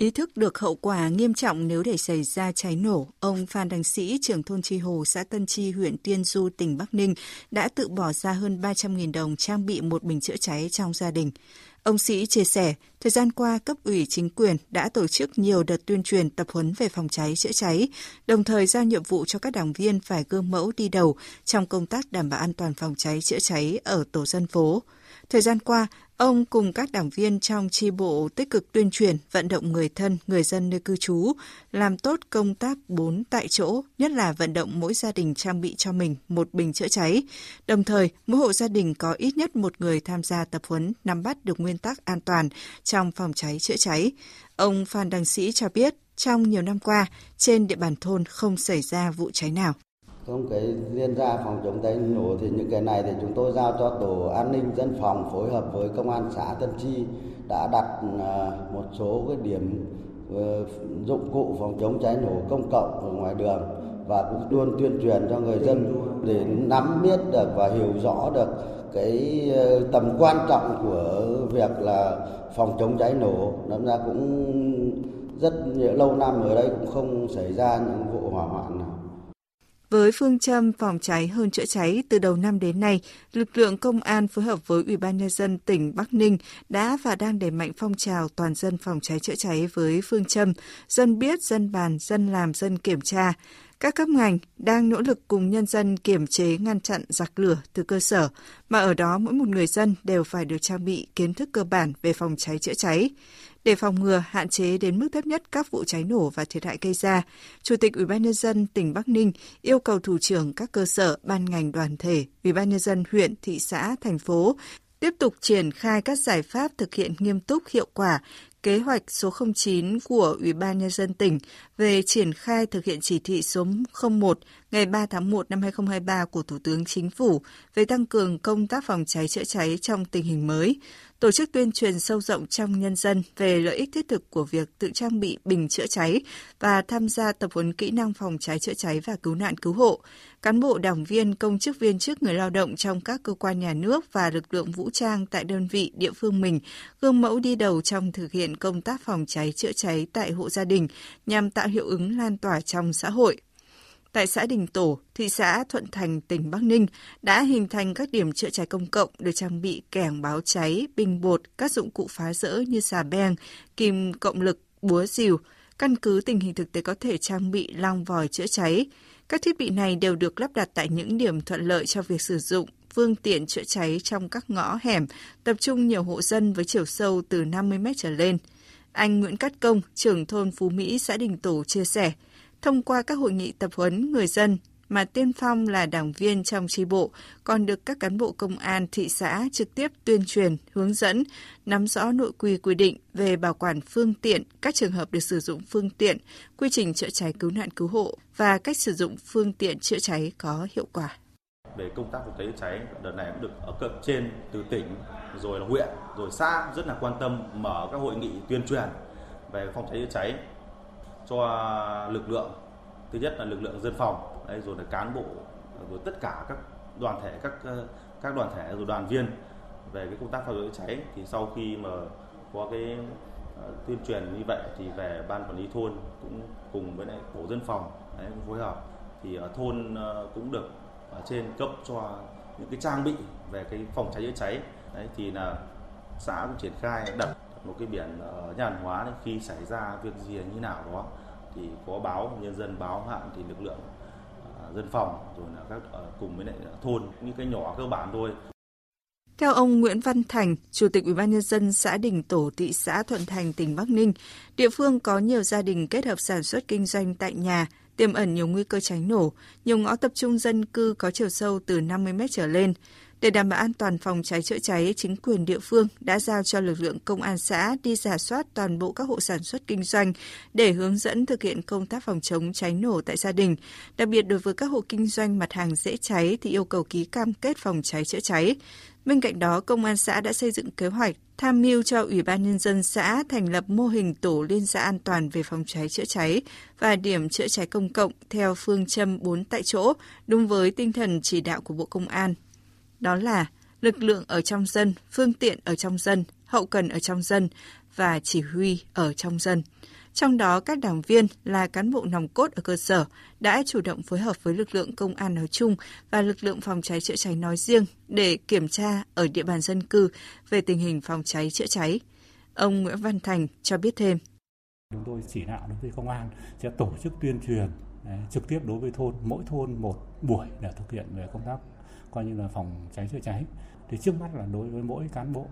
Ý thức được hậu quả nghiêm trọng nếu để xảy ra cháy nổ, ông Phan Đăng Sĩ, trưởng thôn Tri Hồ, xã Tân Tri, huyện Tiên Du, tỉnh Bắc Ninh đã tự bỏ ra hơn 300.000 đồng trang bị một bình chữa cháy trong gia đình. Ông Sĩ chia sẻ, thời gian qua, cấp ủy chính quyền đã tổ chức nhiều đợt tuyên truyền tập huấn về phòng cháy chữa cháy, đồng thời giao nhiệm vụ cho các đảng viên phải gương mẫu đi đầu trong công tác đảm bảo an toàn phòng cháy chữa cháy ở tổ dân phố. Thời gian qua, ông cùng các đảng viên trong tri bộ tích cực tuyên truyền, vận động người thân, người dân nơi cư trú, làm tốt công tác bốn tại chỗ, nhất là vận động mỗi gia đình trang bị cho mình một bình chữa cháy. Đồng thời, mỗi hộ gia đình có ít nhất một người tham gia tập huấn nắm bắt được nguyên tắc an toàn trong phòng cháy chữa cháy. Ông Phan Đăng Sĩ cho biết, trong nhiều năm qua, trên địa bàn thôn không xảy ra vụ cháy nào. Không cái liên ra phòng chống cháy nổ thì những cái này thì chúng tôi giao cho tổ an ninh dân phòng phối hợp với công an xã Tân Chi đã đặt à, một số cái điểm ờ, dụng cụ phòng chống cháy nổ công cộng ở ngoài đường và cũng luôn tuyên truyền cho người dân để nắm biết được và hiểu rõ được cái ờ, tầm quan trọng của việc là phòng chống cháy nổ. Năm ra cũng rất lâu năm ở đây cũng không xảy ra những vụ hỏa hoạn nào. Với phương châm phòng cháy hơn chữa cháy từ đầu năm đến nay, lực lượng công an phối hợp với Ủy ban nhân dân tỉnh Bắc Ninh đã và đang đẩy mạnh phong trào toàn dân phòng cháy chữa cháy với phương châm dân biết, dân bàn, dân làm, dân kiểm tra. Các cấp ngành đang nỗ lực cùng nhân dân kiểm chế ngăn chặn giặc lửa từ cơ sở, mà ở đó mỗi một người dân đều phải được trang bị kiến thức cơ bản về phòng cháy chữa cháy. Để phòng ngừa, hạn chế đến mức thấp nhất các vụ cháy nổ và thiệt hại gây ra, Chủ tịch Ủy ban nhân dân tỉnh Bắc Ninh yêu cầu thủ trưởng các cơ sở, ban ngành đoàn thể, Ủy ban nhân dân huyện, thị xã, thành phố tiếp tục triển khai các giải pháp thực hiện nghiêm túc hiệu quả kế hoạch số 09 của Ủy ban Nhân dân tỉnh về triển khai thực hiện chỉ thị số 01 ngày 3 tháng 1 năm 2023 của Thủ tướng Chính phủ về tăng cường công tác phòng cháy chữa cháy trong tình hình mới, tổ chức tuyên truyền sâu rộng trong nhân dân về lợi ích thiết thực của việc tự trang bị bình chữa cháy và tham gia tập huấn kỹ năng phòng cháy chữa cháy và cứu nạn cứu hộ. Cán bộ đảng viên, công chức viên chức người lao động trong các cơ quan nhà nước và lực lượng vũ trang tại đơn vị địa phương mình gương mẫu đi đầu trong thực hiện công tác phòng cháy chữa cháy tại hộ gia đình nhằm tạo hiệu ứng lan tỏa trong xã hội tại xã Đình Tổ, thị xã Thuận Thành, tỉnh Bắc Ninh đã hình thành các điểm chữa cháy công cộng được trang bị kẻng báo cháy, bình bột, các dụng cụ phá rỡ như xà beng, kìm cộng lực, búa rìu. Căn cứ tình hình thực tế có thể trang bị long vòi chữa cháy. Các thiết bị này đều được lắp đặt tại những điểm thuận lợi cho việc sử dụng phương tiện chữa cháy trong các ngõ hẻm, tập trung nhiều hộ dân với chiều sâu từ 50 mét trở lên. Anh Nguyễn Cát Công, trưởng thôn Phú Mỹ, xã Đình Tổ chia sẻ, thông qua các hội nghị tập huấn người dân mà tiên phong là đảng viên trong tri bộ, còn được các cán bộ công an thị xã trực tiếp tuyên truyền, hướng dẫn, nắm rõ nội quy quy định về bảo quản phương tiện, các trường hợp được sử dụng phương tiện, quy trình chữa cháy cứu nạn cứu hộ và cách sử dụng phương tiện chữa cháy có hiệu quả. Về công tác phòng cháy chữa cháy, đợt này cũng được ở cấp trên từ tỉnh rồi là huyện rồi xã rất là quan tâm mở các hội nghị tuyên truyền về phòng cháy chữa cháy cho lực lượng. Thứ nhất là lực lượng dân phòng đấy, rồi là cán bộ rồi tất cả các đoàn thể các ờ, các đoàn thể rồi đoàn viên về cái công tác phòng cháy cháy. Thì sau khi mà có cái ờ, tuyên truyền như vậy thì về ban quản lý thôn cũng cùng với lại tổ dân phòng đấy, cũng phối hợp. Thì ở thôn ờ, cũng được ở trên cấp cho những cái trang bị về cái phòng cháy chữa cháy. Đấy thì là xã cũng triển khai đặt một cái biển ở nhà văn hóa khi xảy ra việc gì như nào đó thì có báo nhân dân báo hạn thì lực lượng ờ, dân phòng rồi là các ờ, cùng với lại thôn những cái nhỏ cơ bản thôi. Theo ông Nguyễn Văn Thành, Chủ tịch Ủy ban nhân dân xã Đình Tổ, thị xã Thuận Thành, tỉnh Bắc Ninh, địa phương có nhiều gia đình kết hợp sản xuất kinh doanh tại nhà, tiềm ẩn nhiều nguy cơ cháy nổ, nhiều ngõ tập trung dân cư có chiều sâu từ 50 mét trở lên. Để đảm bảo an toàn phòng cháy chữa cháy, chính quyền địa phương đã giao cho lực lượng công an xã đi giả soát toàn bộ các hộ sản xuất kinh doanh để hướng dẫn thực hiện công tác phòng chống cháy nổ tại gia đình. Đặc biệt đối với các hộ kinh doanh mặt hàng dễ cháy thì yêu cầu ký cam kết phòng cháy chữa cháy. Bên cạnh đó, công an xã đã xây dựng kế hoạch tham mưu cho Ủy ban Nhân dân xã thành lập mô hình tổ liên gia an toàn về phòng cháy chữa cháy và điểm chữa cháy công cộng theo phương châm 4 tại chỗ, đúng với tinh thần chỉ đạo của Bộ Công an đó là lực lượng ở trong dân, phương tiện ở trong dân, hậu cần ở trong dân và chỉ huy ở trong dân. Trong đó các đảng viên là cán bộ nòng cốt ở cơ sở đã chủ động phối hợp với lực lượng công an nói chung và lực lượng phòng cháy chữa cháy nói riêng để kiểm tra ở địa bàn dân cư về tình hình phòng cháy chữa cháy. Ông Nguyễn Văn Thành cho biết thêm. Chúng tôi chỉ đạo đối với công an sẽ tổ chức tuyên truyền trực tiếp đối với thôn, mỗi thôn một buổi để thực hiện về công tác coi như là phòng cháy chữa cháy. Thì trước mắt là đối với mỗi cán bộ,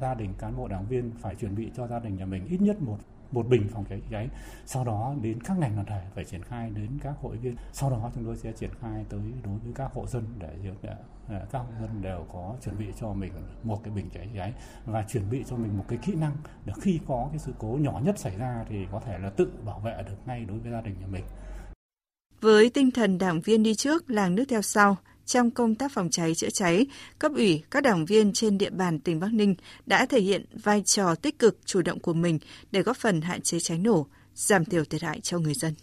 gia đình cán bộ đảng viên phải chuẩn bị cho gia đình nhà mình ít nhất một một bình phòng cháy chữa cháy. Sau đó đến các ngành đoàn thể phải triển khai đến các hội viên. Sau đó chúng tôi sẽ triển khai tới đối với các hộ dân để, để các hộ dân đều có chuẩn bị cho mình một cái bình cháy cháy và chuẩn bị cho mình một cái kỹ năng để khi có cái sự cố nhỏ nhất xảy ra thì có thể là tự bảo vệ được ngay đối với gia đình nhà mình. Với tinh thần đảng viên đi trước, làng nước theo sau, trong công tác phòng cháy chữa cháy, cấp ủy, các đảng viên trên địa bàn tỉnh Bắc Ninh đã thể hiện vai trò tích cực chủ động của mình để góp phần hạn chế cháy nổ, giảm thiểu thiệt hại cho người dân.